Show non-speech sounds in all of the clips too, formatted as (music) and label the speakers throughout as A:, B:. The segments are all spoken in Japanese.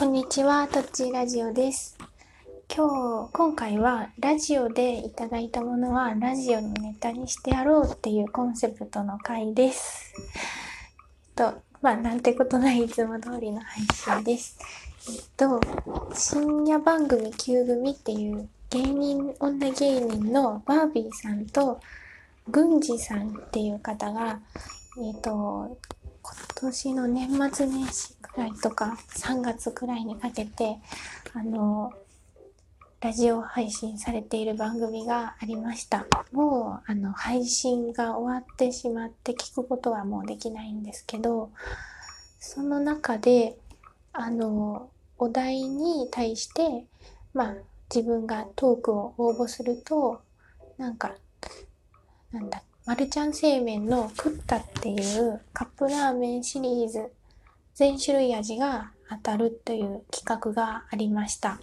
A: こんにちは、とっちラジオです。今日、今回はラジオでいただいたものはラジオのネタにしてやろうっていうコンセプトの回です。えっと、まあ、なんてことないいつも通りの配信です。えっと、深夜番組 Q 組っていう芸人、女芸人のバービーさんと郡司さんっていう方が、えっと、今年の年末年始くらいとか3月くらいにかけてあのラジオ配信されている番組がありました。もうあの配信が終わってしまって聞くことはもうできないんですけどその中であのお題に対してまあ自分がトークを応募するとなんかなんだマルちゃん製麺のクッタっていうカップラーメンシリーズ全種類味が当たるという企画がありました。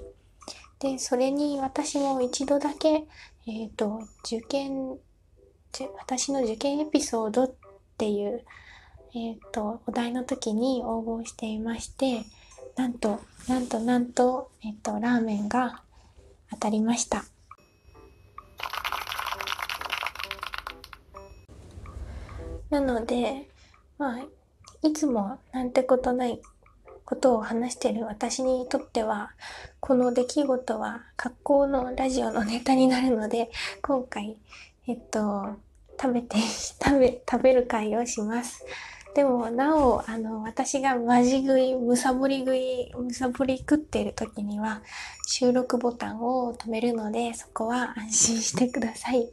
A: で、それに私も一度だけ、えっ、と、受験、私の受験エピソードっていう、えっ、と、お題の時に応募していまして、なんと、なんとなんと、えっ、と、ラーメンが当たりました。なので、まあ、いつもなんてことないことを話してる私にとっては、この出来事は格好のラジオのネタになるので、(laughs) 今回、えっと、食べて、(laughs) 食べ、食べる会をします。でも、なお、あの、私がマジ食い、むさぼり食い、むさぼり食っている時には、収録ボタンを止めるので、そこは安心してください。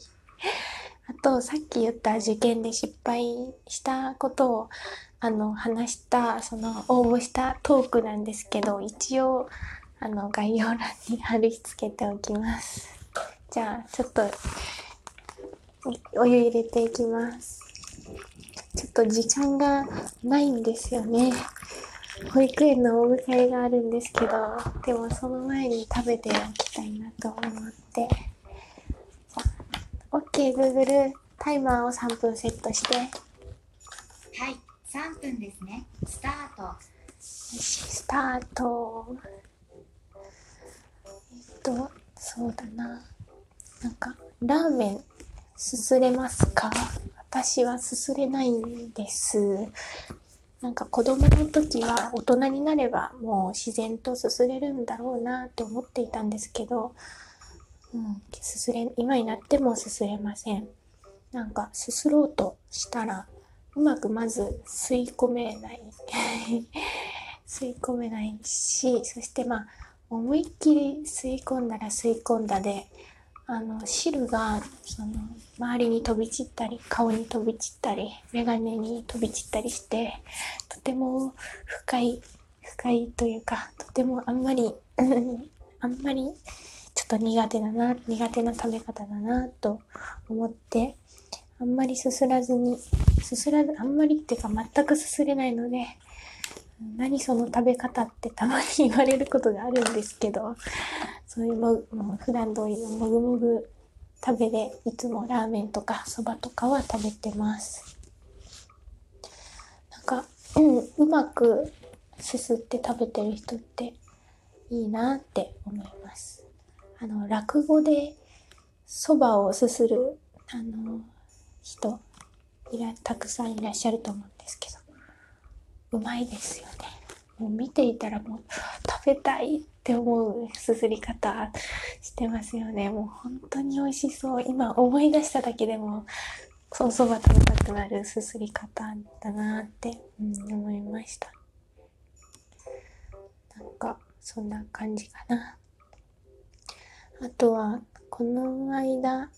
A: あと、さっき言った受験で失敗したことを、あの、話した、その、応募したトークなんですけど、一応、あの、概要欄に貼り付けておきます。じゃあ、ちょっと、お湯入れていきます。ちょっと時間がないんですよね。保育園のお迎えがあるんですけど、でもその前に食べておきたいなと思って。OK、Google、タイマーを3分セットして。
B: はい、3分ですね。スタート。
A: よし、スタート。えっと、そうだな。なんか、ラーメン、すすれますか？私はすすれないんです。なんか子供の時は大人になればもう自然とすすれるんだろうなって思っていたんですけど、うん、すすれ、今になってもすすれません。なんかすすろうとしたら、うまくまず吸い込めない。(laughs) 吸い込めないし、そしてまあ、思いっきり吸い込んだら吸い込んだで、あの、汁が、その、周りに飛び散ったり、顔に飛び散ったり、メガネに飛び散ったりして、とても不快、不快というか、とてもあんまり、(laughs) あんまり、っと苦手だな、苦手な食べ方だな、と思って、あんまりすすらずに、すすらず、あんまりっていうか全くすすれないので、何その食べ方ってたまに言われることがあるんですけど、そういうももう普段通りのもぐもぐ食べで、いつもラーメンとかそばとかは食べてます。なんか、うん、うまくすすって食べてる人っていいなって思います。あの、落語でそばをすする、あの、人いら、たくさんいらっしゃると思うんですけど、うまいですよね。もう見ていたらもう食べたいって思うすすり方してますよね。もう本当に美味しそう。今思い出しただけでも、そのそば食べたくなるすすり方だなって、うん、思いました。なんか、そんな感じかな。あとは、この間っ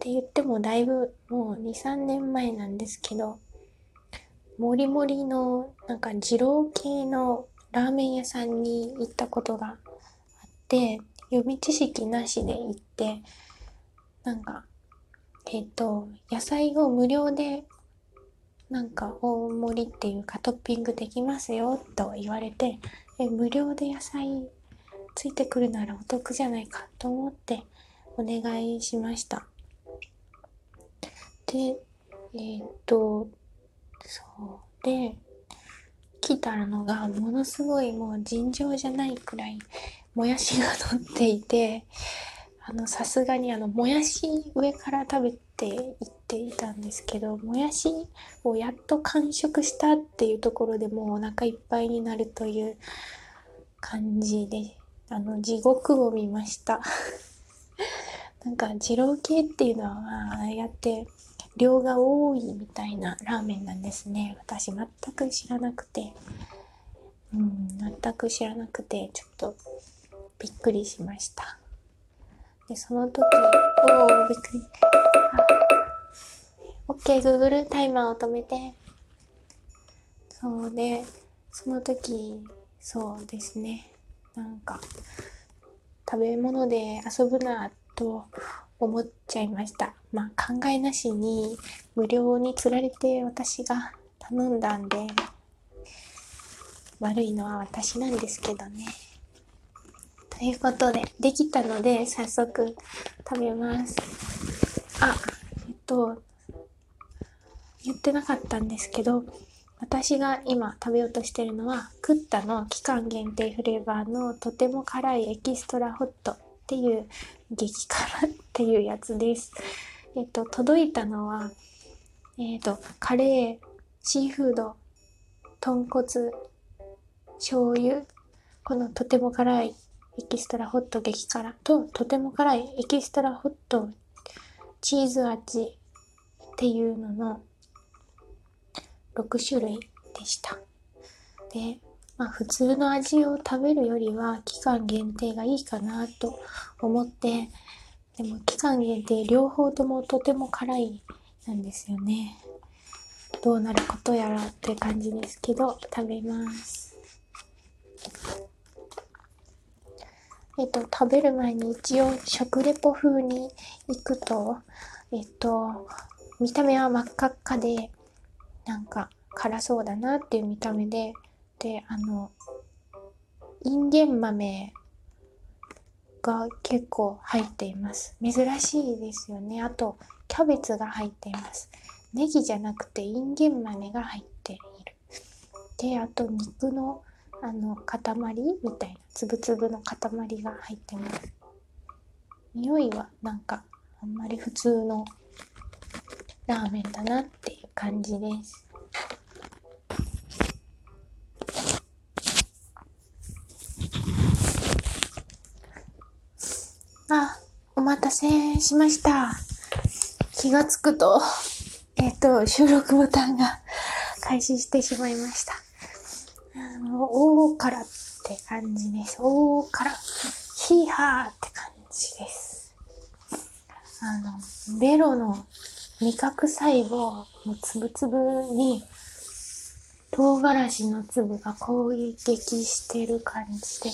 A: て言ってもだいぶもう2、3年前なんですけど、もりもりのなんか二郎系のラーメン屋さんに行ったことがあって、予備知識なしで行って、なんか、えっ、と、野菜を無料で、なんか大盛りっていうかトッピングできますよと言われて、え、無料で野菜ついてくるならお得じゃないかと思ってお願いしました。で、えっ、と、そう。で、起きたのがものすごいもう尋常じゃないくらいもやしが乗っていてあのさすがにあのもやし上から食べていっていたんですけどもやしをやっと完食したっていうところでもうお腹いっぱいになるという感じであの地獄を見ました。(laughs) なんか二郎系っていうのはああやって量が多いみたいなラーメンなんですね。私全く知らなくて。うん全く知らなくてちょっとびっくりしました。でその時おおびっくり。あ OK Google タイマーを止めて。そうでその時そうですね。なんか食べ物で遊ぶなと思っちゃいました。まあ考えなしに無料に釣られて私が頼んだんで悪いのは私なんですけどね。ということでできたので早速食べます。あえっと言ってなかったんですけど私が今食べようとしてるのはクッタの期間限定フレーバーのとても辛いエキストラホットっていう激辛っていうやつです。えっと、届いたのは、えっと、カレー、シーフード、豚骨、醤油、このとても辛いエキストラホット激辛と、とても辛いエキストラホットチーズ味っていうのの6種類でした。で、まあ普通の味を食べるよりは期間限定がいいかなと思って、でも期間限定両方ともとても辛いなんですよね。どうなることやらって感じですけど、食べます。えっと、食べる前に一応食レポ風に行くと、えっと、見た目は真っ赤っかで、なんか辛そうだなっていう見た目で、で、あの、インゲン豆が結構入っています。珍しいですよね。あと、キャベツが入っています。ネギじゃなくてインゲン豆が入っている。で、あと肉のあの塊みたいな、つぶつぶの塊が入ってます。匂いはなんかあんまり普通のラーメンだなっていう感じです。あ、お待たせしました。気がつくと、えっ、と、収録ボタンが開始してしまいました。あの、大からって感じです。大から、ヒーハーって感じです。あの、ベロの味覚細胞のつぶつぶに、唐辛子の粒が攻撃してる感じで、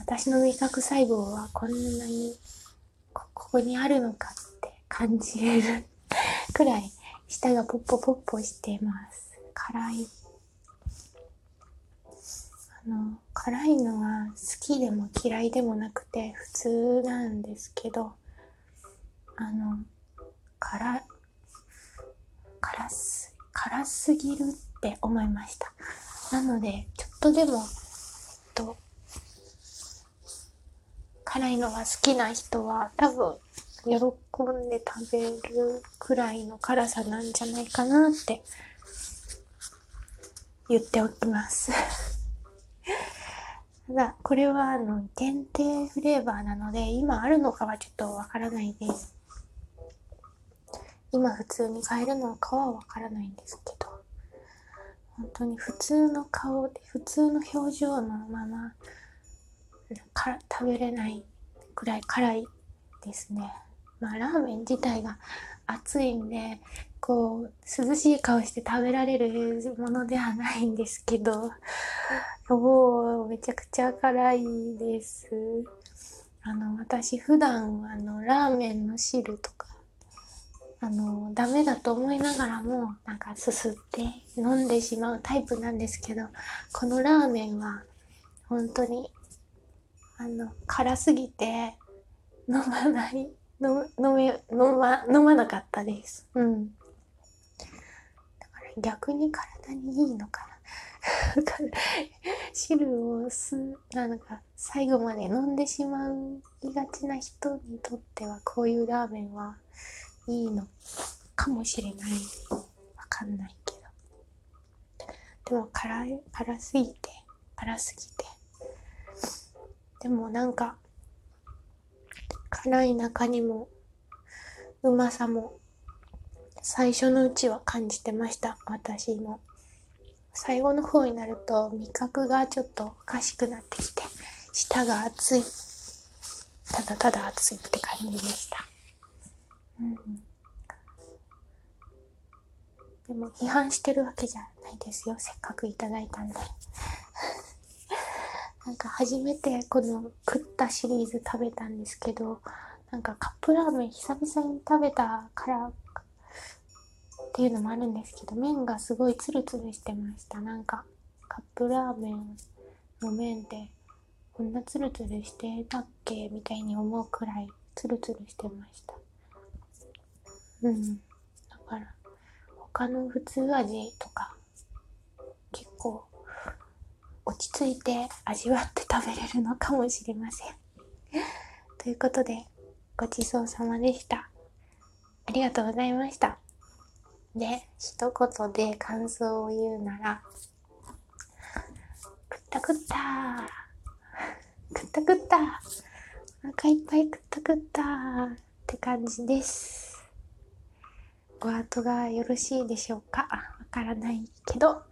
A: 私の味覚細胞はこんなにここにあるのかって感じれるくらい舌がポッポポッポしてます。辛い。あの、辛いのは好きでも嫌いでもなくて普通なんですけど、あの、辛、辛す、辛すぎるって思いました。なので、ちょっとでも、と、辛いのが好きな人は多分喜んで食べるくらいの辛さなんじゃないかなって言っておきます。(laughs) ただ、これはあの限定フレーバーなので今あるのかはちょっとわからないです。今普通に買えるのかはわからないんですけど、本当に普通の顔で普通の表情のままか食べれないくらい辛いですね。まあラーメン自体が熱いんで、こう涼しい顔して食べられるものではないんですけど、おーめちゃくちゃ辛いです。あの私普段あのラーメンの汁とあのダメだと思いながらもなんかすすって飲んでしまうタイプなんですけど、このラーメンは本当にあの、辛すぎて、(laughs) 飲まない、飲め、飲ま、飲まなかったです。うん。だから逆に体にいいのかな (laughs) 汁をす、なんか最後まで飲んでしまいがちな人にとってはこういうラーメンはいいのかもしれない。わかんないけど。でも辛い、辛すぎて、辛すぎて。でもなんか、辛い中にも、うまさも、最初のうちは感じてました。私も。最後の方になると味覚がちょっとおかしくなってきて、舌が熱い。ただただ熱いって感じでした。うん。でも批判してるわけじゃないですよ。せっかくいただいたんで。(laughs) なんか初めてこの食ったシリーズ食べたんですけど、なんかカップラーメン久々に食べたからっていうのもあるんですけど、麺がすごいツルツルしてました。なんかカップラーメンの麺ってこんなツルツルしてたっけ？みたいに思うくらいツルツルしてました。うん。だから他の普通味とか結構落ち着いて味わって食べれるのかもしれません。(laughs) ということで、ごちそうさまでした。ありがとうございました。で、一言で感想を言うなら、食った食ったー (laughs) 食った食ったお腹いっぱい食った食ったって感じです。ご後がよろしいでしょうか？わからないけど、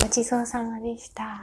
A: ごちそうさまでした。